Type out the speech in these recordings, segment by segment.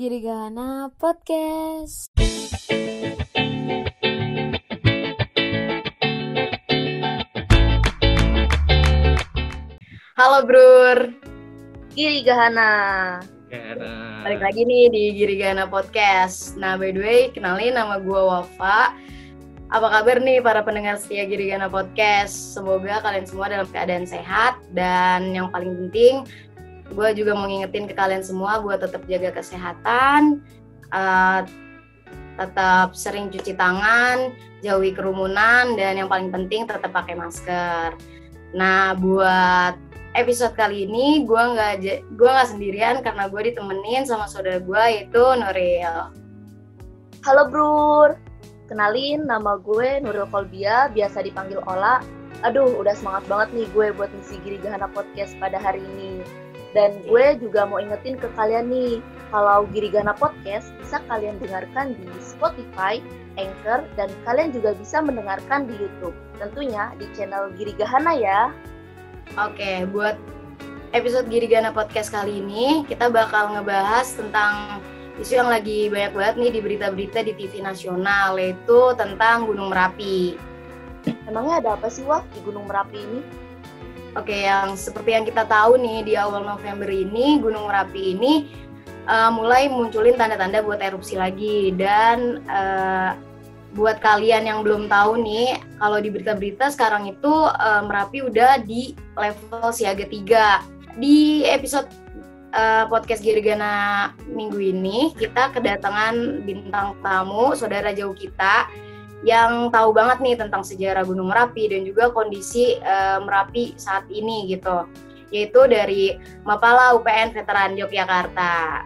Girigana Podcast. Halo Brur, Giri Gahana. Karena balik lagi nih di Girigana Podcast. Nah by the way, kenalin nama gue Wafa. Apa kabar nih para pendengar setia Girigana Podcast? Semoga kalian semua dalam keadaan sehat dan yang paling penting, gue juga mau ngingetin ke kalian semua buat tetap jaga kesehatan, eh, tetap sering cuci tangan, jauhi kerumunan, dan yang paling penting tetap pakai masker. Nah, buat episode kali ini gue nggak gua nggak sendirian karena gue ditemenin sama saudara gue yaitu Nuril. Halo Brur. Kenalin nama gue Nuril Kolbia, biasa dipanggil Ola. Aduh, udah semangat banget nih gue buat ngisi Giri Gahana Podcast pada hari ini. Dan gue juga mau ingetin ke kalian nih, kalau Giri Gahana Podcast bisa kalian dengarkan di Spotify, Anchor, dan kalian juga bisa mendengarkan di YouTube. Tentunya di channel Giri Gahana ya. Oke, buat episode Girigana Podcast kali ini kita bakal ngebahas tentang isu yang lagi banyak banget nih di berita-berita di TV nasional yaitu tentang Gunung Merapi. Emangnya ada apa sih Wah di Gunung Merapi ini? Oke, yang seperti yang kita tahu nih di awal November ini Gunung Merapi ini uh, mulai munculin tanda-tanda buat erupsi lagi dan uh, buat kalian yang belum tahu nih kalau di berita-berita sekarang itu uh, Merapi udah di level siaga 3. Di episode uh, podcast Girgana minggu ini kita kedatangan bintang tamu saudara jauh kita yang tahu banget nih tentang sejarah Gunung Merapi dan juga kondisi uh, Merapi saat ini gitu yaitu dari Mapala UPN Veteran Yogyakarta.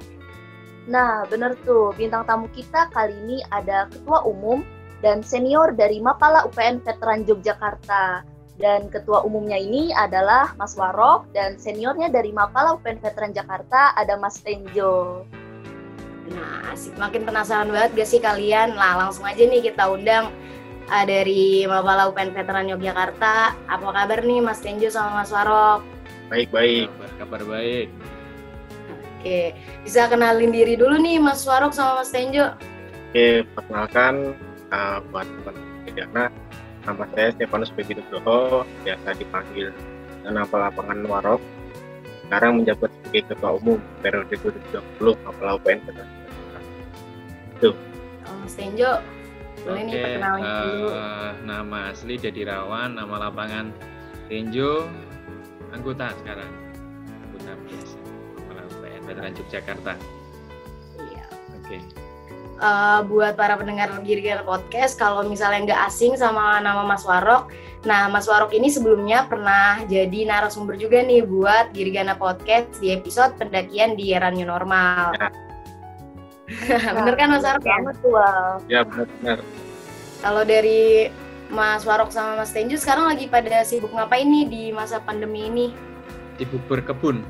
Nah, bener tuh. Bintang tamu kita kali ini ada Ketua Umum dan Senior dari Mapala UPN Veteran Yogyakarta. Dan Ketua Umumnya ini adalah Mas Warok dan seniornya dari Mapala UPN Veteran Jakarta ada Mas Tenjo. Nah, asik makin penasaran banget gak sih kalian? Nah, langsung aja nih kita undang uh, dari Mapala UPN Veteran Yogyakarta. Apa kabar nih Mas Tenjo sama Mas Warok? baik-baik. Kabar, kabar baik. Oke, bisa kenalin diri dulu nih Mas Warok sama Mas Tenjo. Oke, perkenalkan uh, buat teman-teman nama saya Stefanus Bebi Nugroho, biasa dipanggil nama lapangan Warok. Sekarang menjabat sebagai Ketua Umum periode 2020 Mapala UPN Veteran Jakarta. Oh, Mas Tenjo, boleh nih Oke, perkenalan dulu. eh, nama asli Dedi Rawan, nama lapangan Tenjo, anggota sekarang. Anggota biasa. Kepala UPN Veteran Yogyakarta. Iya. Oke. Eh, buat para pendengar Girigana Podcast, kalau misalnya nggak asing sama nama Mas Warok, nah Mas Warok ini sebelumnya pernah jadi narasumber juga nih buat Girigana Podcast di episode pendakian di era new normal. Ya. Bener kan Mas Warok ya? Wal. Ya, benar-benar. Kalau dari Mas Warok sama Mas Tenju sekarang lagi pada sibuk ngapain nih di masa pandemi ini? Sibuk berkebun.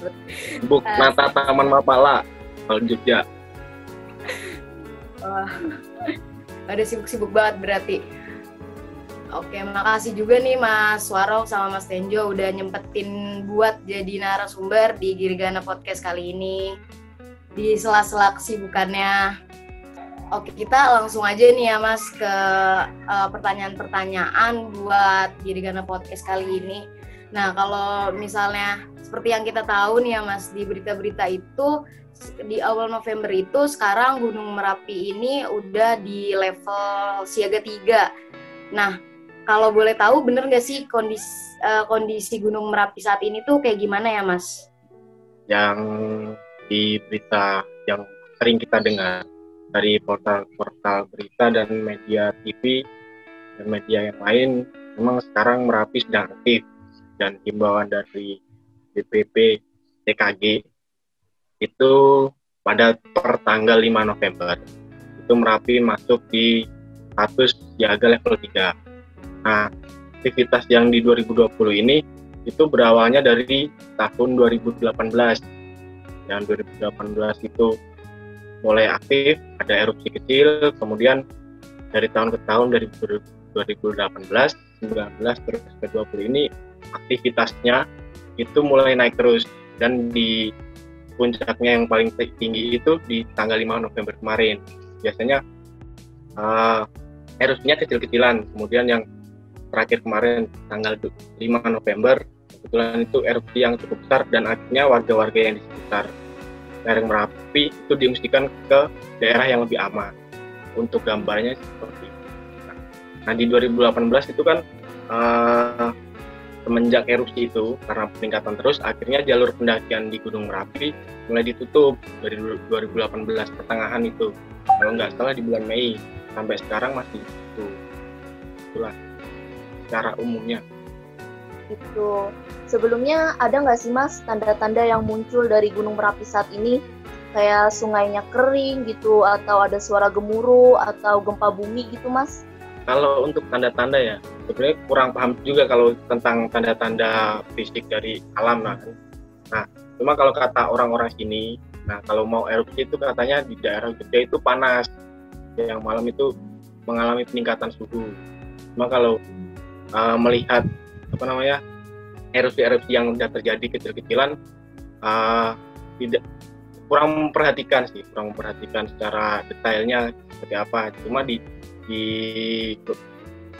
Buk Eh. Nata Taman Mapala, kalau Jogja. Wah, ada sibuk-sibuk banget berarti. Oke, makasih juga nih Mas Warok sama Mas Tenjo udah nyempetin buat jadi narasumber di Girigana Podcast kali ini. Di sela-sela kesibukannya. Oke, kita langsung aja nih ya Mas ke eh, pertanyaan-pertanyaan buat Girigana Podcast kali ini. Nah, kalau misalnya seperti yang kita tahu nih ya Mas, di berita-berita itu di awal November itu sekarang Gunung Merapi ini udah di level siaga 3. Nah, kalau boleh tahu bener nggak sih kondisi eh, kondisi Gunung Merapi saat ini tuh kayak gimana ya, Mas? Yang di berita yang sering kita dengar dari portal-portal berita dan media TV dan media yang lain, memang sekarang Merapi sedang aktif dan himbauan dari BPP TKG itu pada per tanggal 5 November itu Merapi masuk di status siaga level 3. Nah, aktivitas yang di 2020 ini itu berawalnya dari tahun 2018. Yang 2018 itu mulai aktif, ada erupsi kecil, kemudian dari tahun ke tahun dari 2018, 19 terus ke 20 ini aktivitasnya itu mulai naik terus dan di puncaknya yang paling tinggi itu di tanggal 5 November kemarin. Biasanya uh, erupsinya kecil-kecilan, kemudian yang terakhir kemarin tanggal 5 November kebetulan itu erupsi yang cukup besar dan akhirnya warga-warga yang di sekitar lereng Merapi itu diungsikan ke daerah yang lebih aman. Untuk gambarnya seperti itu. Nah di 2018 itu kan uh, semenjak erupsi itu karena peningkatan terus akhirnya jalur pendakian di Gunung Merapi mulai ditutup dari 2018 pertengahan itu kalau nggak salah di bulan Mei sampai sekarang masih itu itulah secara umumnya. Itu sebelumnya ada nggak sih mas tanda-tanda yang muncul dari Gunung Merapi saat ini? Kayak sungainya kering gitu atau ada suara gemuruh atau gempa bumi gitu mas? Kalau untuk tanda-tanda ya sebenarnya kurang paham juga kalau tentang tanda-tanda fisik dari alam nah nah cuma kalau kata orang-orang sini nah kalau mau erupsi itu katanya di daerah gede itu panas. Yang malam itu mengalami peningkatan suhu. Cuma kalau uh, melihat apa namanya erupsi-erupsi yang sudah terjadi kecil-kecilan uh, tidak kurang memperhatikan sih kurang memperhatikan secara detailnya seperti apa cuma di di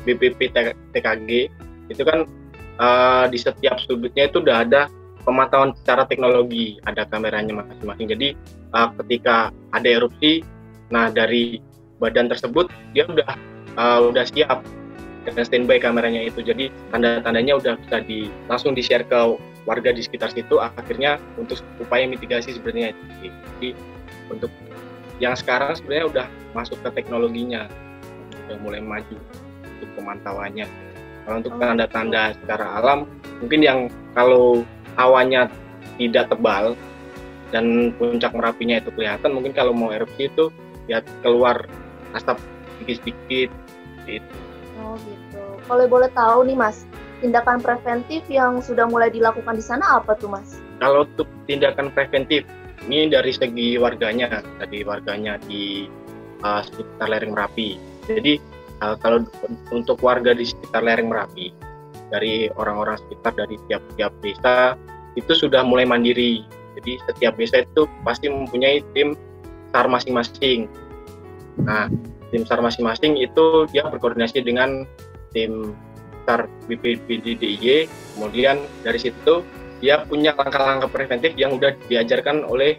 BPP TKG itu kan uh, di setiap sudutnya itu udah ada pemantauan secara teknologi, ada kameranya masing-masing. Jadi uh, ketika ada erupsi, nah dari badan tersebut dia udah uh, udah siap dengan standby kameranya itu. Jadi tanda-tandanya udah bisa di langsung di share ke warga di sekitar situ. Akhirnya untuk upaya mitigasi sebenarnya. Jadi untuk yang sekarang sebenarnya udah masuk ke teknologinya udah mulai maju untuk pemantauannya. Kalau untuk oh. tanda-tanda secara alam, mungkin yang kalau awannya tidak tebal dan puncak merapinya itu kelihatan, mungkin kalau mau erupsi itu ya keluar asap sedikit-sedikit gitu. Oh gitu. Kalau boleh tahu nih Mas, tindakan preventif yang sudah mulai dilakukan di sana apa tuh Mas? Kalau untuk tindakan preventif, ini dari segi warganya, tadi warganya di uh, sekitar lereng Merapi jadi uh, kalau untuk warga di sekitar lereng Merapi, dari orang-orang sekitar dari tiap-tiap desa itu sudah mulai mandiri. Jadi setiap desa itu pasti mempunyai tim SAR masing-masing. Nah, tim SAR masing-masing itu dia berkoordinasi dengan tim SAR BPBD kemudian dari situ dia punya langkah-langkah preventif yang sudah diajarkan oleh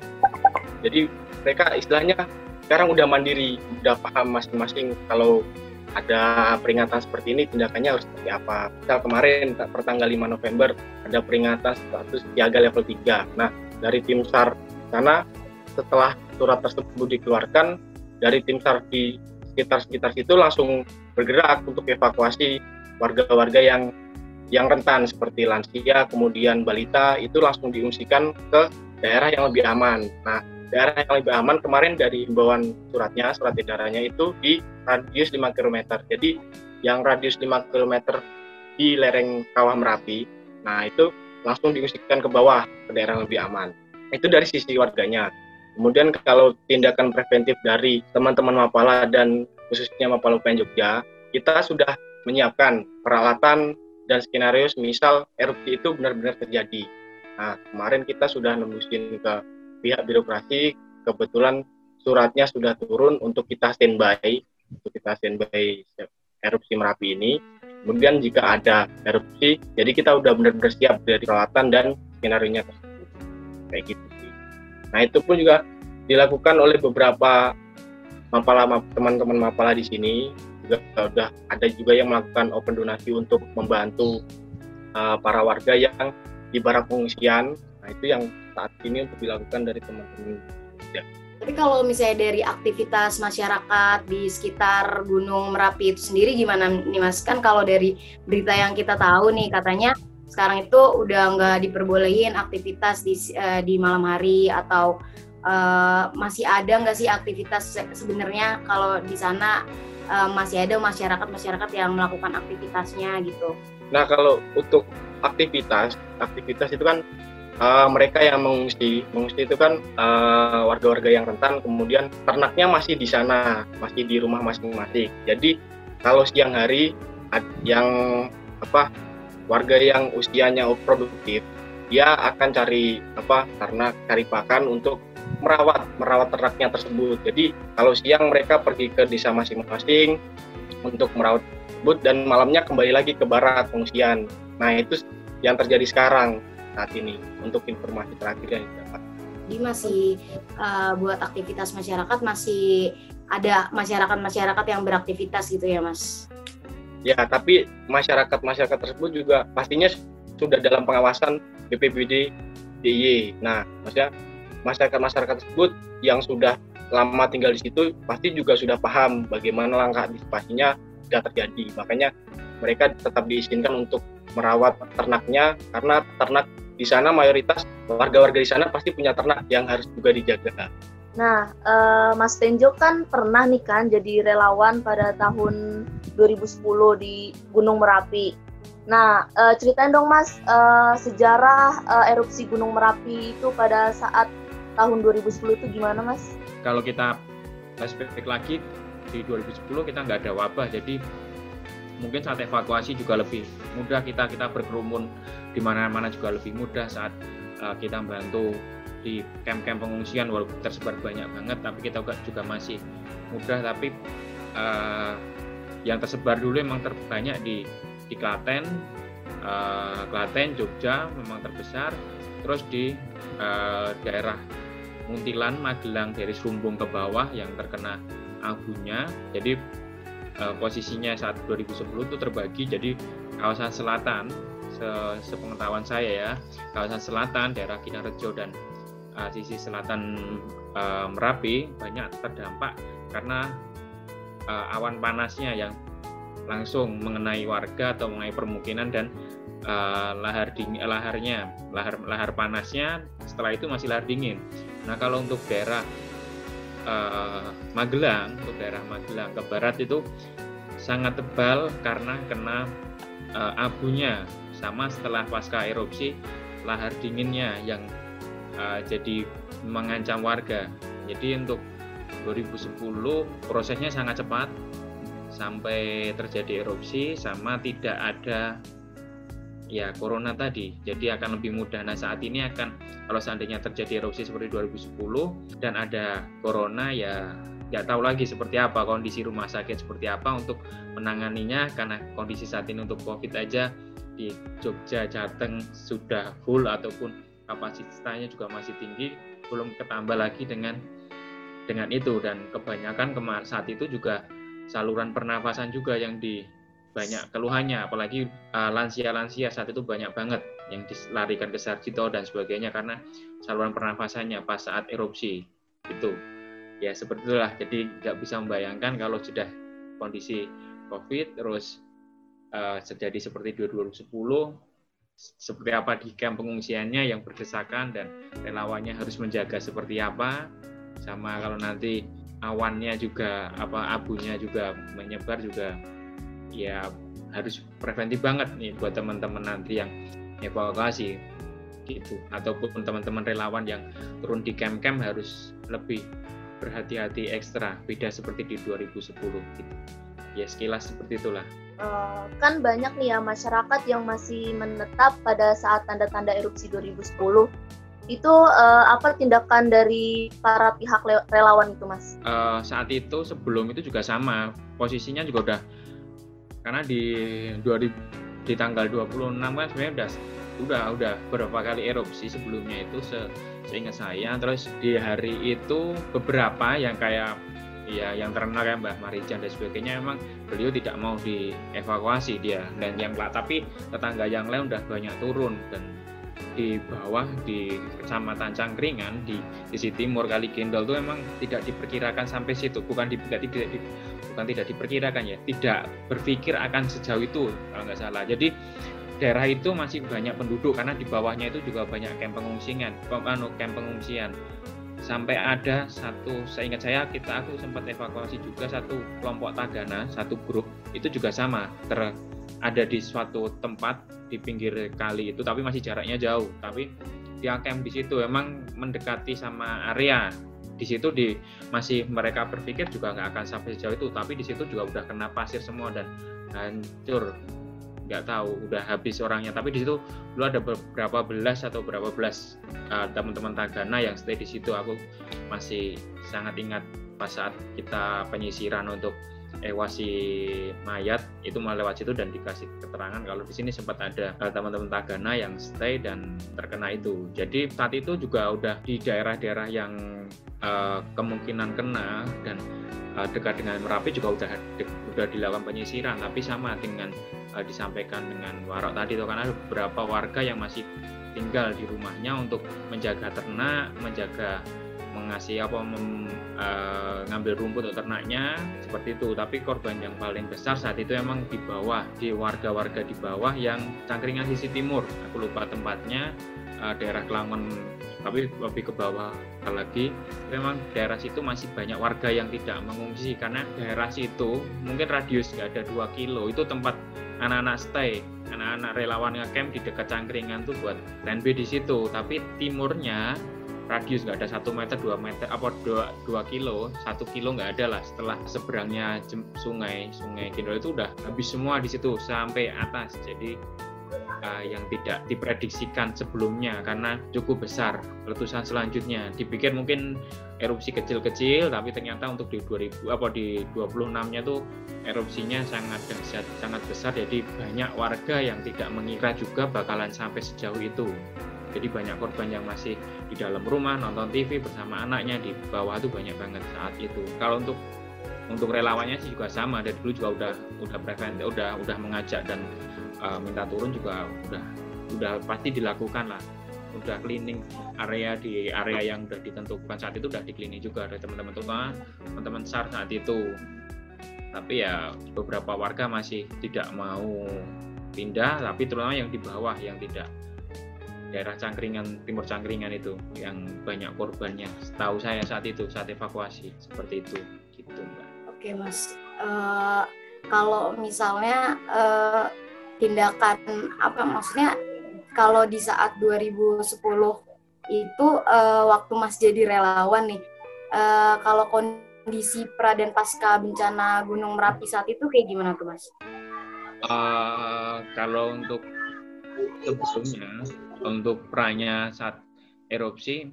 jadi mereka istilahnya sekarang udah mandiri, udah paham masing-masing kalau ada peringatan seperti ini tindakannya harus seperti apa. Misal kemarin pertanggal 5 November ada peringatan status siaga level 3. Nah, dari tim SAR sana setelah surat tersebut dikeluarkan dari tim SAR di sekitar-sekitar situ langsung bergerak untuk evakuasi warga-warga yang yang rentan seperti lansia, kemudian balita itu langsung diungsikan ke daerah yang lebih aman. Nah, daerah yang lebih aman kemarin dari himbauan suratnya, surat edarannya itu di radius 5 km. Jadi yang radius 5 km di lereng Kawah Merapi, nah itu langsung diungsikan ke bawah ke daerah yang lebih aman. Itu dari sisi warganya. Kemudian kalau tindakan preventif dari teman-teman Mapala dan khususnya Mapala UPN Jogja, kita sudah menyiapkan peralatan dan skenario misal erupsi itu benar-benar terjadi. Nah, kemarin kita sudah nembusin ke pihak birokrasi kebetulan suratnya sudah turun untuk kita standby untuk kita standby erupsi Merapi ini. Kemudian jika ada erupsi, jadi kita udah benar-benar siap dari peralatan dan skenario-nya tersebut. Kayak gitu. Nah itu pun juga dilakukan oleh beberapa mapala teman-teman mapala di sini juga sudah ada juga yang melakukan open donasi untuk membantu uh, para warga yang di barak pengungsian. Nah itu yang saat ini untuk dilakukan dari teman-teman ya. Tapi kalau misalnya dari aktivitas masyarakat di sekitar Gunung Merapi itu sendiri gimana nih Mas? Kan kalau dari berita yang kita tahu nih katanya sekarang itu udah nggak diperbolehin aktivitas di uh, di malam hari atau uh, masih ada nggak sih aktivitas sebenarnya kalau di sana uh, masih ada masyarakat masyarakat yang melakukan aktivitasnya gitu. Nah kalau untuk aktivitas aktivitas itu kan uh, mereka yang mengungsi mengungsi itu kan warga warga-warga yang rentan kemudian ternaknya masih di sana masih di rumah masing-masing jadi kalau siang hari yang apa warga yang usianya produktif dia akan cari apa karena cari pakan untuk merawat merawat ternaknya tersebut. Jadi kalau siang mereka pergi ke desa masing-masing untuk merawat tersebut dan malamnya kembali lagi ke barat pengungsian. Nah itu yang terjadi sekarang saat ini untuk informasi terakhir yang dapat. Jadi masih uh, buat aktivitas masyarakat masih ada masyarakat-masyarakat yang beraktivitas gitu ya mas? Ya, tapi masyarakat-masyarakat tersebut juga pastinya sudah dalam pengawasan BPBD DIY. Nah, maksudnya masyarakat-masyarakat tersebut yang sudah lama tinggal di situ pasti juga sudah paham bagaimana langkah antisipasinya jika terjadi. Makanya mereka tetap diizinkan untuk merawat ternaknya karena ternak di sana mayoritas warga-warga di sana pasti punya ternak yang harus juga dijaga. Nah, uh, Mas Tenjo kan pernah nih kan jadi relawan pada tahun 2010 di Gunung Merapi. Nah, uh, ceritain dong Mas uh, sejarah uh, erupsi Gunung Merapi itu pada saat tahun 2010 itu gimana Mas? Kalau kita flashback lagi di 2010 kita nggak ada wabah, jadi mungkin saat evakuasi juga lebih mudah kita kita berkerumun di mana-mana juga lebih mudah saat uh, kita membantu di camp-camp pengungsian walaupun tersebar banyak banget tapi kita juga masih mudah. Tapi uh, yang tersebar dulu memang terbanyak di di Klaten uh, Klaten Jogja memang terbesar. Terus di uh, daerah Muntilan Magelang dari Sumbung ke bawah yang terkena abunya. Jadi uh, posisinya saat 2010 itu terbagi jadi kawasan selatan. Se sepengetahuan saya ya kawasan selatan daerah Kinarejo dan uh, sisi selatan uh, Merapi banyak terdampak karena uh, awan panasnya yang langsung mengenai warga atau mengenai permukiman dan uh, lahar dingin laharnya lahar lahar panasnya setelah itu masih lahar dingin. Nah kalau untuk daerah uh, Magelang untuk daerah Magelang ke barat itu sangat tebal karena kena uh, abunya sama setelah pasca erupsi lahar dinginnya yang uh, jadi mengancam warga. Jadi untuk 2010 prosesnya sangat cepat sampai terjadi erupsi sama tidak ada ya corona tadi. Jadi akan lebih mudah. Nah saat ini akan kalau seandainya terjadi erupsi seperti 2010 dan ada corona ya nggak tahu lagi seperti apa kondisi rumah sakit seperti apa untuk menanganinya. Karena kondisi saat ini untuk covid aja di Jogja Jateng sudah full ataupun kapasitasnya juga masih tinggi belum ketambah lagi dengan dengan itu. Dan kebanyakan kemar saat itu juga saluran pernafasan juga yang di banyak keluhannya. Apalagi uh, lansia-lansia saat itu banyak banget yang dilarikan ke Sarjito dan sebagainya karena saluran pernafasannya pas saat erupsi itu ya seperti itulah. Jadi nggak bisa membayangkan kalau sudah kondisi COVID terus uh, terjadi seperti 2010 seperti apa di camp pengungsiannya yang berdesakan dan relawannya harus menjaga seperti apa. Sama kalau nanti awannya juga apa abunya juga menyebar juga ya harus preventif banget nih buat teman-teman nanti yang evakuasi gitu. Ataupun teman-teman relawan yang turun di camp-camp harus lebih berhati-hati ekstra beda seperti di 2010 gitu. Ya sekilas seperti itulah uh, kan banyak nih ya masyarakat yang masih menetap pada saat tanda-tanda erupsi 2010 itu uh, apa tindakan dari para pihak relawan itu mas? Uh, saat itu sebelum itu juga sama. Posisinya juga udah karena di 2000 di tanggal 26 kan sebenarnya udah udah udah beberapa kali erupsi sebelumnya itu se, seingat saya. Terus di hari itu beberapa yang kayak ya yang terkenal kayak Mbah Marijan dan sebagainya memang beliau tidak mau dievakuasi dia. Dan yang tapi tetangga yang lain udah banyak turun. Dan di bawah di kecamatan Cangkringan di sisi timur kali Gendol itu memang tidak diperkirakan sampai situ. Bukan di, tidak, tidak bukan tidak diperkirakan ya. Tidak berpikir akan sejauh itu kalau nggak salah. Jadi daerah itu masih banyak penduduk karena di bawahnya itu juga banyak kamp pengungsian kamp pengungsian sampai ada satu saya ingat saya kita aku sempat evakuasi juga satu kelompok tagana satu grup. Itu juga sama ter ada di suatu tempat di pinggir kali itu tapi masih jaraknya jauh. Tapi dia camp di situ emang mendekati sama area. Di situ di masih mereka berpikir juga nggak akan sampai sejauh itu tapi di situ juga udah kena pasir semua dan hancur nggak tahu udah habis orangnya. Tapi di situ dulu ada beberapa belas atau berapa belas uh, teman-teman Tagana yang stay di situ. Aku masih sangat ingat pas saat kita penyisiran untuk ewasi mayat itu malah lewat situ dan dikasih keterangan kalau di sini sempat ada teman-teman Tagana yang stay dan terkena itu. Jadi saat itu juga udah di daerah-daerah yang uh, kemungkinan kena dan uh, dekat dengan Merapi juga udah udah dilakukan penyisiran. Tapi sama dengan uh, disampaikan dengan Warok tadi itu karena beberapa warga yang masih tinggal di rumahnya untuk menjaga ternak, menjaga mengasih apa mem, uh, ngambil rumput untuk ternaknya seperti itu. Tapi korban yang paling besar saat itu emang di bawah di warga-warga di bawah yang cangkringan sisi timur. Aku lupa tempatnya uh, daerah Kelangon tapi lebih ke bawah lagi. Memang daerah situ masih banyak warga yang tidak mengungsi karena daerah situ mungkin radius nggak ada dua kilo. Itu tempat anak-anak stay anak-anak relawan ngecamp di dekat cangkringan tuh buat stand di situ. Tapi timurnya radius nggak ada satu meter dua meter apa dua dua kilo satu kilo nggak ada lah setelah seberangnya sungai sungai Kindol itu udah habis semua di situ sampai atas. Jadi uh, yang tidak diprediksikan sebelumnya karena cukup besar letusan selanjutnya. Dipikir mungkin erupsi kecil-kecil tapi ternyata untuk di 2000 apa di 26 nya tuh erupsinya sangat dahsyat sangat besar. Jadi banyak warga yang tidak mengira juga bakalan sampai sejauh itu. Jadi banyak korban yang masih di dalam rumah nonton TV bersama anaknya di bawah itu banyak banget saat itu. Kalau untuk untuk relawannya sih juga sama. Dari dulu juga udah udah preventif udah udah mengajak dan uh, minta turun juga udah udah pasti dilakukan lah. Udah cleaning area di area yang udah ditentukan saat itu udah di cleaning juga dari teman-teman terutama teman-teman SAR saat itu. Tapi ya beberapa warga masih tidak mau pindah tapi terutama yang di bawah yang tidak daerah Cangkringan Timur Cangkringan itu yang banyak korbannya. Setahu saya saat itu saat evakuasi seperti itu. Gitu mbak. Oke mas. Uh, kalau misalnya uh, tindakan apa maksudnya kalau di saat 2010 itu uh, waktu mas jadi relawan nih uh, kalau kondisi pra dan pasca bencana Gunung Merapi saat itu kayak gimana tuh mas? Uh, kalau untuk sebelumnya untuk perannya saat erupsi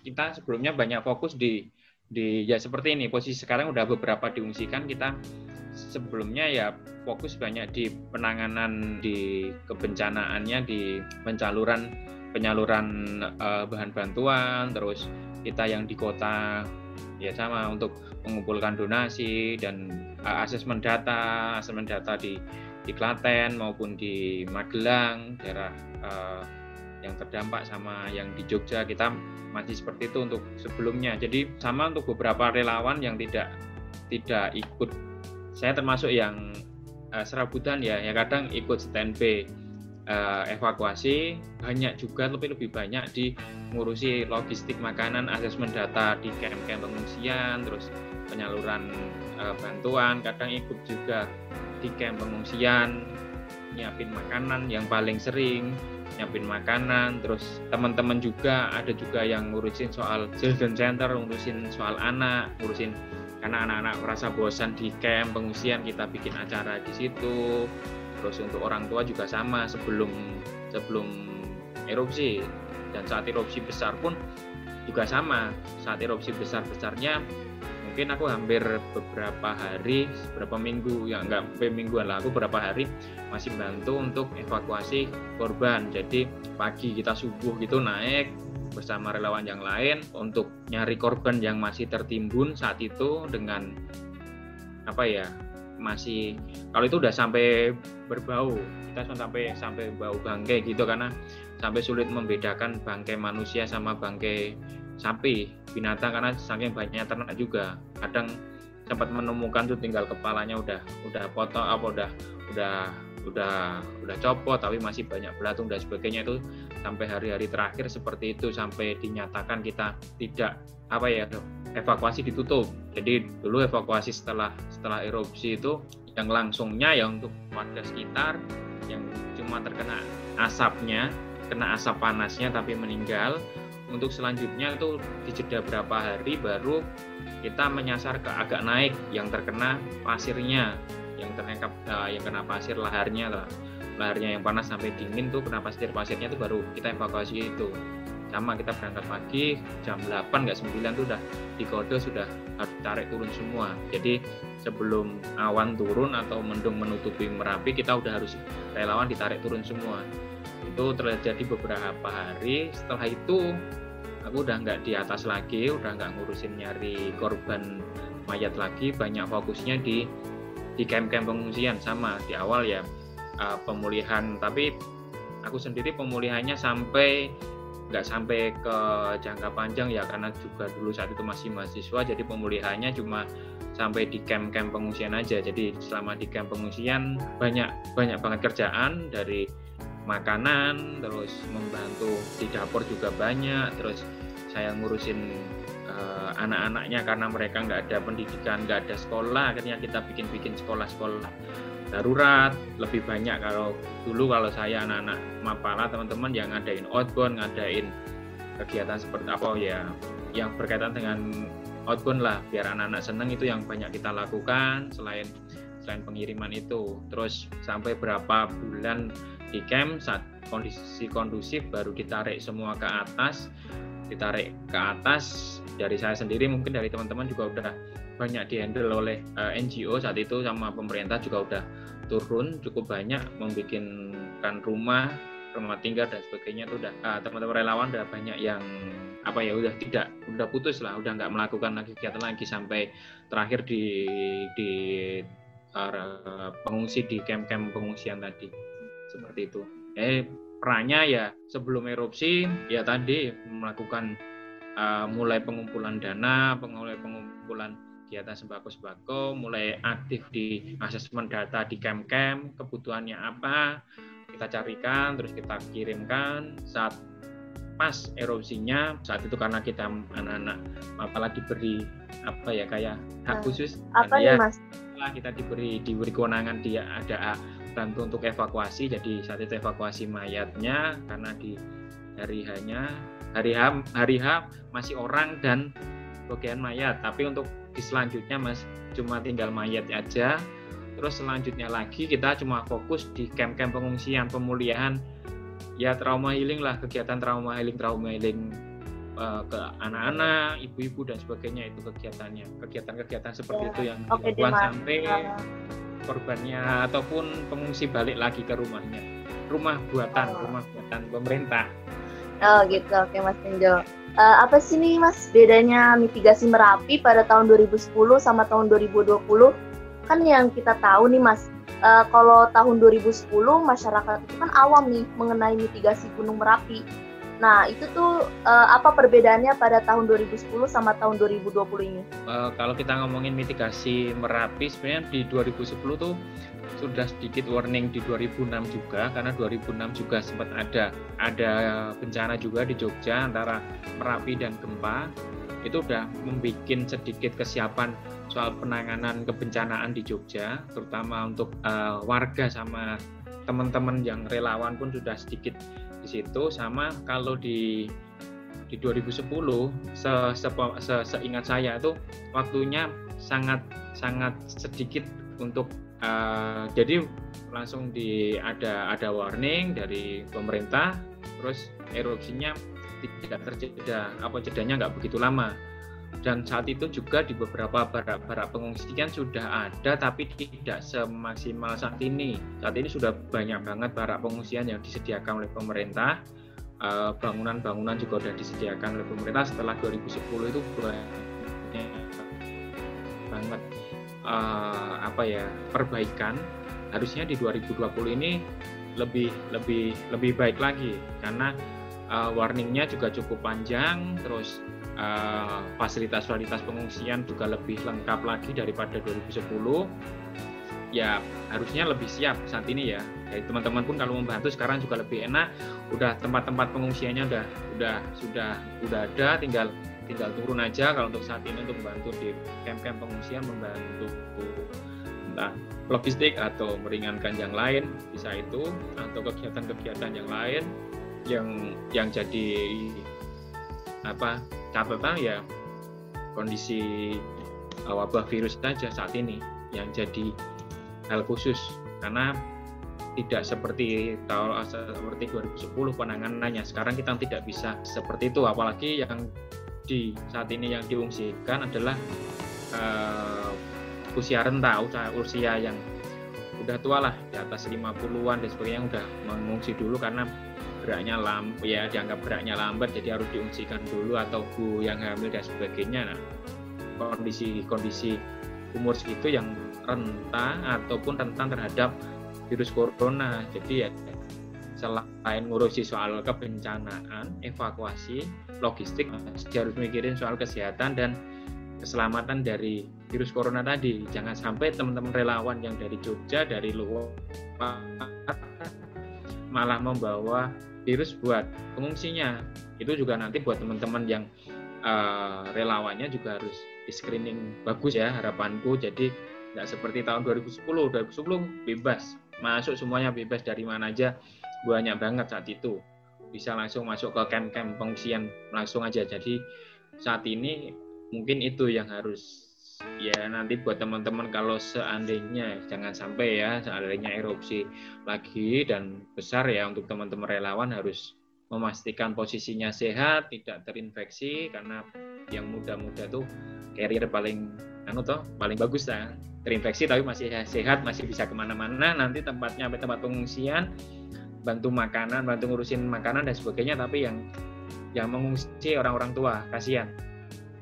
kita sebelumnya banyak fokus di di ya seperti ini posisi sekarang udah beberapa diungsikan kita sebelumnya ya fokus banyak di penanganan di kebencanaannya di penyaluran penyaluran uh, bahan bantuan terus kita yang di kota ya sama untuk mengumpulkan donasi dan uh, asesmen data asesmen data di di Klaten maupun di Magelang daerah uh, yang terdampak sama yang di Jogja kita masih seperti itu untuk sebelumnya. Jadi sama untuk beberapa relawan yang tidak tidak ikut. Saya termasuk yang uh, serabutan ya, yang kadang ikut standby uh, evakuasi, banyak juga lebih lebih banyak di ngurusi logistik makanan, asesmen data di camp-camp pengungsian, terus penyaluran uh, bantuan, kadang ikut juga di camp pengungsian, nyiapin makanan yang paling sering nyiapin makanan terus teman-teman juga ada juga yang ngurusin soal children center ngurusin soal anak ngurusin karena anak-anak merasa bosan di camp pengungsian kita bikin acara di situ. Terus untuk orang tua juga sama sebelum sebelum erupsi. Dan saat erupsi besar pun juga sama. Saat erupsi besar besarnya mungkin aku hampir beberapa hari beberapa minggu ya enggak mingguan lah aku beberapa hari masih bantu untuk evakuasi korban. Jadi pagi kita subuh gitu naik bersama relawan yang lain untuk nyari korban yang masih tertimbun saat itu dengan apa ya masih kalau itu udah sampai berbau kita sampai sampai bau bangkai gitu karena sampai sulit membedakan bangkai manusia sama bangkai sapi binatang karena saking banyaknya ternak juga. Kadang sempat menemukan tuh tinggal kepalanya udah udah potong apa udah udah udah udah copot tapi masih banyak belatung dan sebagainya itu sampai hari-hari terakhir seperti itu sampai dinyatakan kita tidak apa ya evakuasi ditutup. Jadi dulu evakuasi setelah setelah erupsi itu yang langsungnya ya untuk warga sekitar yang cuma terkena asapnya kena asap panasnya tapi meninggal. Untuk selanjutnya itu di jeda berapa hari baru kita menyasar ke agak naik yang terkena pasirnya yang terkena uh, yang kena pasir laharnya lah lahirnya yang panas sampai dingin tuh kena pasir-pasirnya tuh baru kita evakuasi itu. Sama kita berangkat pagi jam 8 nggak 9 tuh udah di kode sudah harus tarik turun semua. Jadi sebelum awan turun atau mendung menutupi merapi kita udah harus relawan ditarik turun semua. Itu terjadi beberapa hari. Setelah itu aku udah nggak di atas lagi udah nggak ngurusin nyari korban mayat lagi. Banyak fokusnya di di camp-camp pengungsian. Sama di awal ya uh, pemulihan. Tapi aku sendiri pemulihannya sampai nggak sampai ke jangka panjang ya karena juga dulu saat itu masih mahasiswa jadi pemulihannya cuma sampai di camp-camp pengungsian aja. Jadi selama di camp pengungsian banyak banyak banget kerjaan dari makanan terus membantu di dapur juga banyak terus saya ngurusin uh, anak-anaknya karena mereka nggak ada pendidikan nggak ada sekolah akhirnya kita bikin-bikin sekolah-sekolah darurat lebih banyak kalau dulu kalau saya anak-anak mapala teman-teman yang ngadain outbound ngadain kegiatan seperti apa ya yang berkaitan dengan outbound lah biar anak-anak seneng itu yang banyak kita lakukan selain selain pengiriman itu. Terus sampai berapa bulan di camp saat kondisi kondusif baru ditarik semua ke atas ditarik ke atas. Dari saya sendiri mungkin dari teman-teman juga udah banyak dihandle oleh uh, eh, NGO saat itu sama pemerintah juga udah turun cukup banyak membuatkan rumah rumah tinggal dan sebagainya itu udah uh, teman-teman relawan udah banyak yang apa ya udah tidak udah putus lah udah nggak melakukan lagi kegiatan lagi sampai terakhir di di uh, pengungsi di camp-camp pengungsian tadi. Seperti itu. Eh perannya ya sebelum erupsi ya tadi melakukan uh, mulai pengumpulan dana mulai pengumpulan kegiatan sembako-sembako, mulai aktif di asesmen data di camp-camp, kebutuhannya apa, kita carikan, terus kita kirimkan saat pas erupsinya saat itu karena kita anak-anak apalagi diberi apa ya kayak hak nah, khusus. apa ya mas? kita diberi diberi kewenangan dia ada bantu untuk evakuasi jadi saat itu evakuasi mayatnya karena di hari hanya hari H hari H masih orang dan bagian mayat. Tapi untuk di selanjutnya mas cuma tinggal mayat aja. Terus selanjutnya lagi kita cuma fokus di camp-camp pengungsian pemulihan. Ya trauma healing lah kegiatan trauma healing trauma healing uh, ke anak-anak ibu-ibu dan sebagainya itu kegiatannya. Kegiatan-kegiatan seperti ya. itu yang okay, dilakukan sampai korbannya ataupun pengungsi balik lagi ke rumahnya. Rumah buatan oh. rumah buatan pemerintah. Oh gitu. Oke okay, mas Tenjo uh, apa sih nih Mas bedanya mitigasi Merapi pada tahun 2010 sama tahun 2020? Kan yang kita tahu nih Mas, uh, kalau tahun 2010 masyarakat itu kan awam nih mengenai mitigasi Gunung Merapi. Nah, itu tuh uh, apa perbedaannya pada tahun 2010 sama tahun 2020 ini? Uh, kalau kita ngomongin mitigasi Merapi, sebenarnya di 2010 tuh sudah sedikit warning di 2006 juga karena 2006 juga sempat ada ada bencana juga di Jogja antara Merapi dan gempa. Itu sudah membuat sedikit kesiapan soal penanganan kebencanaan di Jogja terutama untuk uh, warga sama teman-teman yang relawan pun sudah sedikit di situ. Sama kalau di di 2010 se, se, se, seingat saya itu waktunya sangat sangat sedikit untuk Uh, jadi langsung di ada ada warning dari pemerintah, terus erupsinya tidak terjeda apa jedanya nggak begitu lama. Dan saat itu juga di beberapa barak-barak pengungsian sudah ada tapi tidak semaksimal saat ini. Saat ini sudah banyak banget barak pengungsian yang disediakan oleh pemerintah. Eh, bangunan-bangunan juga sudah disediakan oleh pemerintah setelah 2010 itu banyak banget uh, apa ya perbaikan harusnya di 2020 ini lebih lebih lebih baik lagi. Karena uh, warningnya juga cukup panjang terus uh, fasilitas-fasilitas pengungsian juga lebih lengkap lagi daripada 2010 ya harusnya lebih siap saat ini ya. Jadi teman-teman pun kalau membantu sekarang juga lebih enak. Udah tempat-tempat pengungsiannya udah udah sudah udah ada tinggal tinggal turun aja kalau untuk saat ini untuk membantu di camp-camp pengungsian membantu entah logistik atau meringankan yang lain bisa itu atau kegiatan-kegiatan yang lain yang yang jadi apa catatan ya kondisi wabah virus saja saat ini yang jadi hal khusus karena tidak seperti tahun seperti 2010 penanganannya. Sekarang kita tidak bisa seperti itu, apalagi yang di saat ini yang diungsikan adalah uh, usia renta, usia, yang udah tua lah di atas 50-an dan sebagainya udah mengungsi dulu karena geraknya lambat ya dianggap geraknya lambat jadi harus diungsikan dulu atau bu yang hamil dan sebagainya. Nah kondisi kondisi umur segitu yang rentan ataupun rentan terhadap virus corona. Jadi ya selain ngurusi soal kebencanaan evakuasi logistik harus mikirin soal kesehatan dan keselamatan dari virus corona tadi. Jangan sampai teman-teman relawan yang dari Jogja dari luar malah membawa virus buat pengungsinya. Itu juga nanti buat teman-teman yang uh, relawannya juga harus di screening bagus ya harapanku. Jadi nggak seperti tahun 2010 2010 bebas. Masuk semuanya bebas dari mana aja banyak banget saat itu. Bisa langsung masuk ke camp-camp pengungsian langsung aja. Jadi saat ini mungkin itu yang harus ya nanti buat teman-teman kalau seandainya jangan sampai ya seandainya erupsi lagi dan besar ya untuk teman-teman relawan harus memastikan posisinya sehat tidak terinfeksi karena yang muda-muda tuh carrier paling anu toh paling bagus lah. Terinfeksi tapi masih sehat masih bisa ke mana-mana. Nanti tempatnya sampai tempat pengungsian bantu makanan bantu ngurusin makanan dan sebagainya tapi yang yang mengungsi orang-orang tua kasihan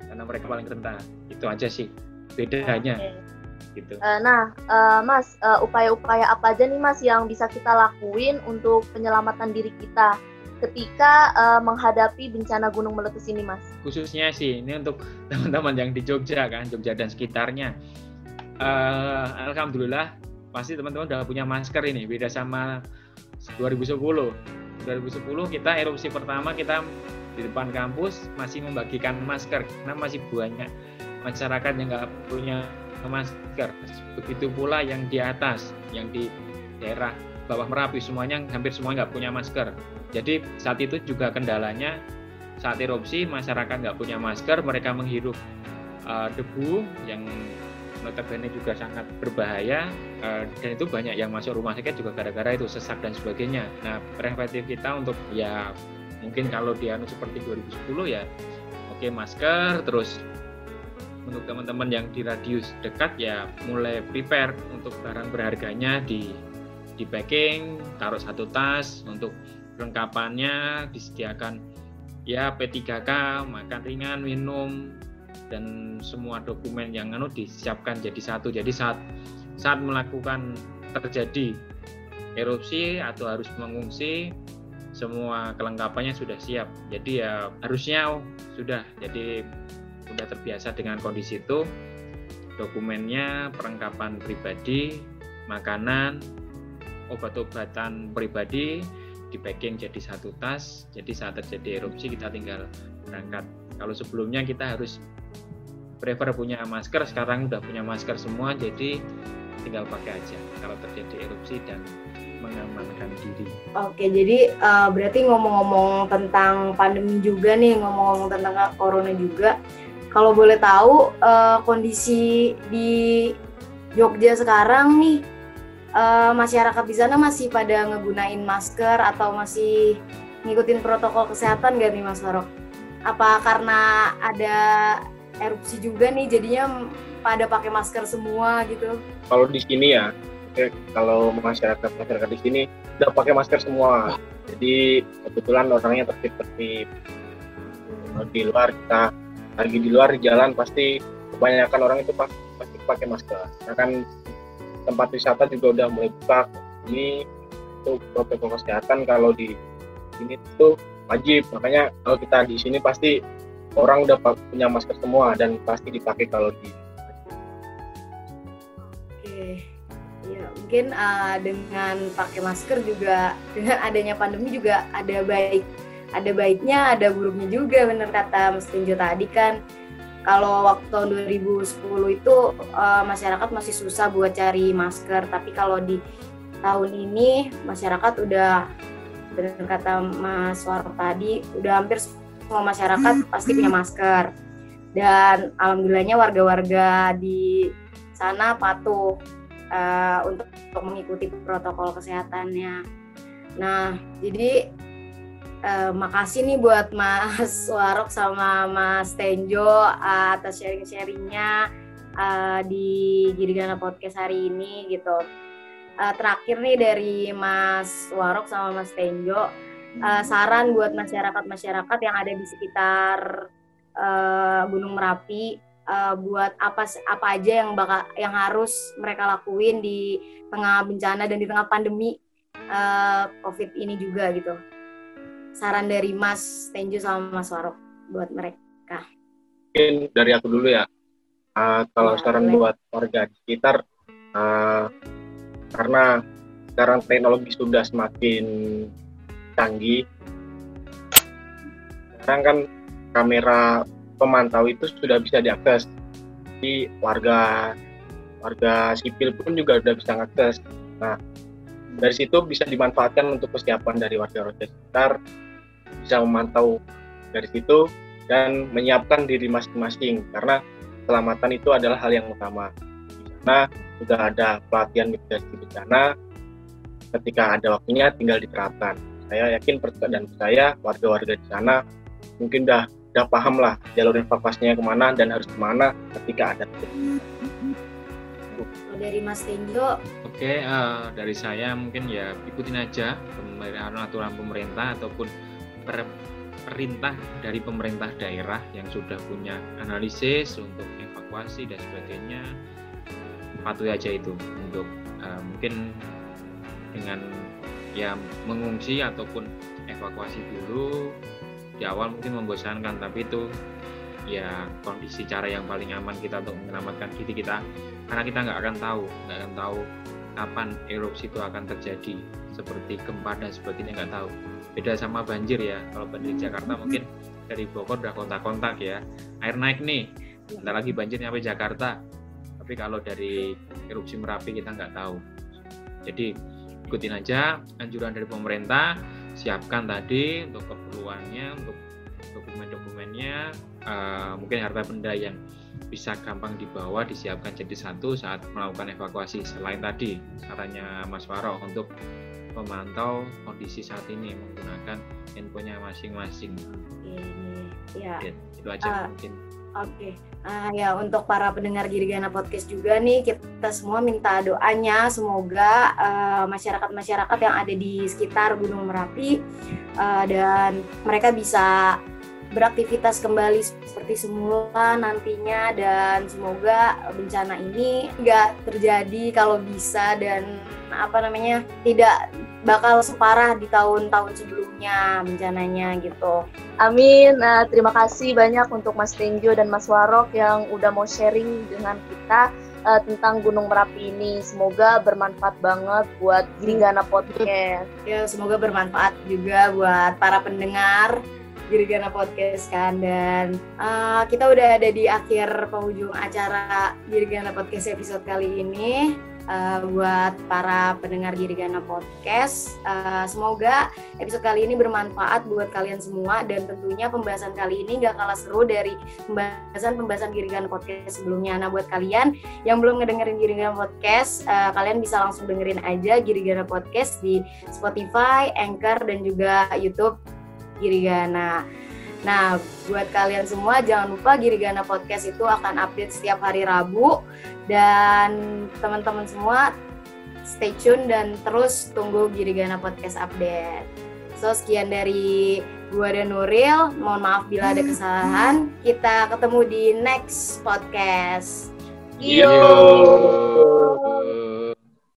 karena mereka paling rentan itu aja sih bedanya okay. gitu. Uh, nah, uh, Mas, upaya upaya-upaya apa aja nih Mas yang bisa kita lakuin untuk penyelamatan diri kita ketika uh, menghadapi bencana gunung meletus ini, Mas? Khususnya sih ini untuk teman-teman yang di Jogja kan, Jogja dan sekitarnya. Uh, Alhamdulillah pasti teman-teman udah punya masker ini, beda sama 2010. 2010 kita erupsi pertama kita di depan kampus masih membagikan masker karena masih banyak masyarakat yang nggak punya masker. Begitu pula yang di atas, yang di daerah bawah Merapi semuanya hampir semua nggak punya masker. Jadi saat itu juga kendalanya saat erupsi masyarakat nggak punya masker, mereka menghirup uh, debu yang notabene juga sangat berbahaya uh, dan itu banyak yang masuk rumah sakit juga gara-gara itu sesak dan sebagainya. Nah preventif kita untuk ya mungkin kalau dia seperti 2010 ya oke masker terus untuk teman-teman yang di radius dekat ya mulai prepare untuk barang berharganya di di packing, taruh satu tas untuk kelengkapannya disediakan ya P3K, makan ringan, minum dan semua dokumen yang anu disiapkan jadi satu. Jadi saat saat melakukan terjadi erupsi atau harus mengungsi semua kelengkapannya sudah siap. Jadi ya harusnya oh, sudah. Jadi sudah terbiasa dengan kondisi itu dokumennya perlengkapan pribadi makanan obat-obatan pribadi di packing jadi satu tas jadi saat terjadi erupsi kita tinggal berangkat kalau sebelumnya kita harus prefer punya masker sekarang udah punya masker semua jadi tinggal pakai aja kalau terjadi erupsi dan mengamankan diri. Oke, jadi uh, berarti ngomong-ngomong tentang pandemi juga nih, ngomong-ngomong tentang corona juga, kalau boleh tahu uh, kondisi di Jogja sekarang nih uh, masyarakat di sana masih pada ngegunain masker atau masih ngikutin protokol kesehatan gak nih Mas Farok? Apa karena ada erupsi juga nih jadinya pada pakai masker semua gitu? Kalau di sini ya, kalau masyarakat masyarakat di sini udah pakai masker semua. Jadi kebetulan orangnya tertib-tertib. Di luar kita lagi di luar di jalan pasti kebanyakan orang itu pasti pakai masker. Nah kan tempat wisata juga udah mulai buka. Ini untuk protokol kesehatan kalau di sini tuh wajib. Makanya kalau kita di sini pasti orang udah punya masker semua dan pasti dipakai kalau di ya mungkin uh, dengan pakai masker juga dengan adanya pandemi juga ada baik. Ada baiknya ada buruknya juga bener kata Mas Tinjo tadi kan. Kalau waktu tahun 2010 itu uh, masyarakat masih susah buat cari masker. Tapi kalau di tahun ini masyarakat udah benar kata Mas Waro tadi udah hampir semua masyarakat pasti punya masker dan alhamdulillahnya warga-warga di sana patuh uh, untuk, untuk mengikuti protokol kesehatannya. Nah, jadi uh, makasih nih buat Mas Warok sama Mas Tenjo uh, atas sharing-sharingnya uh, di Girigana Podcast hari ini gitu. Uh, terakhir nih dari Mas Warok sama Mas Tenjo, uh, saran buat masyarakat-masyarakat yang ada di sekitar uh, Gunung Merapi uh, buat apa apa aja yang bakal yang harus mereka lakuin di tengah bencana dan di tengah pandemi uh, COVID ini juga gitu. Saran dari Mas Tenju sama Mas Warok buat mereka. Mungkin dari aku dulu ya. Uh, kalau ya, saran boleh. buat warga di sekitar, uh, karena sekarang teknologi sudah semakin canggih, sekarang kan kamera pemantau itu sudah bisa diakses. Jadi warga warga sipil pun juga sudah bisa mengakses. Nah, dari situ bisa dimanfaatkan untuk persiapan dari warga-warga sekitar, bisa memantau dari situ dan menyiapkan diri masing-masing karena keselamatan itu adalah hal yang utama. Di sana sudah ada pelatihan mitigasi bencana, ketika ada waktunya tinggal diterapkan. Saya yakin dan saya warga-warga di sana mungkin sudah udah paham lah jalur evakuasinya ke mana dan harus ke mana ketika ada. Dari Mas Tenjo oke uh, dari saya mungkin ya ikutin aja aturan pemerintah ataupun per perintah dari pemerintah daerah yang sudah punya analisis untuk evakuasi dan sebagainya. Patuhi aja itu untuk uh, mungkin dengan ya mengungsi ataupun evakuasi dulu. Di awal mungkin membosankan tapi itu ya kondisi cara yang paling aman kita untuk menyelamatkan diri kita. Karena kita nggak akan tahu nggak akan tahu kapan erupsi itu akan terjadi. Seperti gempa dan sebagainya nggak tahu. Beda sama banjir ya. Kalau banjir Jakarta mungkin dari Bogor udah kontak-kontak ya. Air naik nih. Bentar lagi banjir nyampe Jakarta. Tapi kalau dari erupsi Merapi kita nggak tahu. Jadi ikutin aja anjuran dari pemerintah siapkan tadi untuk keperluannya untuk dokumen-dokumennya uh, mungkin harta benda yang bisa gampang dibawa disiapkan jadi satu saat melakukan evakuasi selain tadi sarannya Mas Waro untuk memantau kondisi saat ini menggunakan handphonenya masing-masing. Ya. Itu aja uh, mungkin. Oke, okay. Uh, ya untuk para pendengar Girigana Podcast juga nih kita semua minta doanya. Semoga uh, masyarakat-masyarakat yang ada di sekitar Gunung Merapi uh, dan mereka bisa beraktivitas kembali seperti semula nantinya. Dan semoga bencana ini nggak terjadi kalau bisa dan apa namanya tidak bakal separah di tahun-tahun sebelumnya bencananya gitu. Amin. Nah, terima kasih banyak untuk Mas Tenjo dan Mas Warok yang udah mau sharing dengan kita uh, tentang Gunung Merapi ini. Semoga bermanfaat banget buat Giringgana Podcast. Ya, semoga bermanfaat juga buat para pendengar Giringgana Podcast kan dan uh, kita udah ada di akhir penghujung acara Giringgana Podcast episode kali ini uh, buat para pendengar Girigana Podcast. Uh, semoga episode kali ini bermanfaat buat kalian semua dan tentunya pembahasan kali ini gak kalah seru dari pembahasan-pembahasan Girigana Podcast sebelumnya. Nah buat kalian yang belum ngedengerin Girigana Podcast, uh, kalian bisa langsung dengerin aja Girigana Podcast di Spotify, Anchor, dan juga YouTube Girigana. Nah, buat kalian semua jangan lupa Girigana Podcast itu akan update setiap hari Rabu dan teman-teman semua stay tune dan terus tunggu Girigana Podcast update. So sekian dari gua dan Nuril. Mohon maaf bila ada kesalahan. Kita ketemu di next podcast. Yo.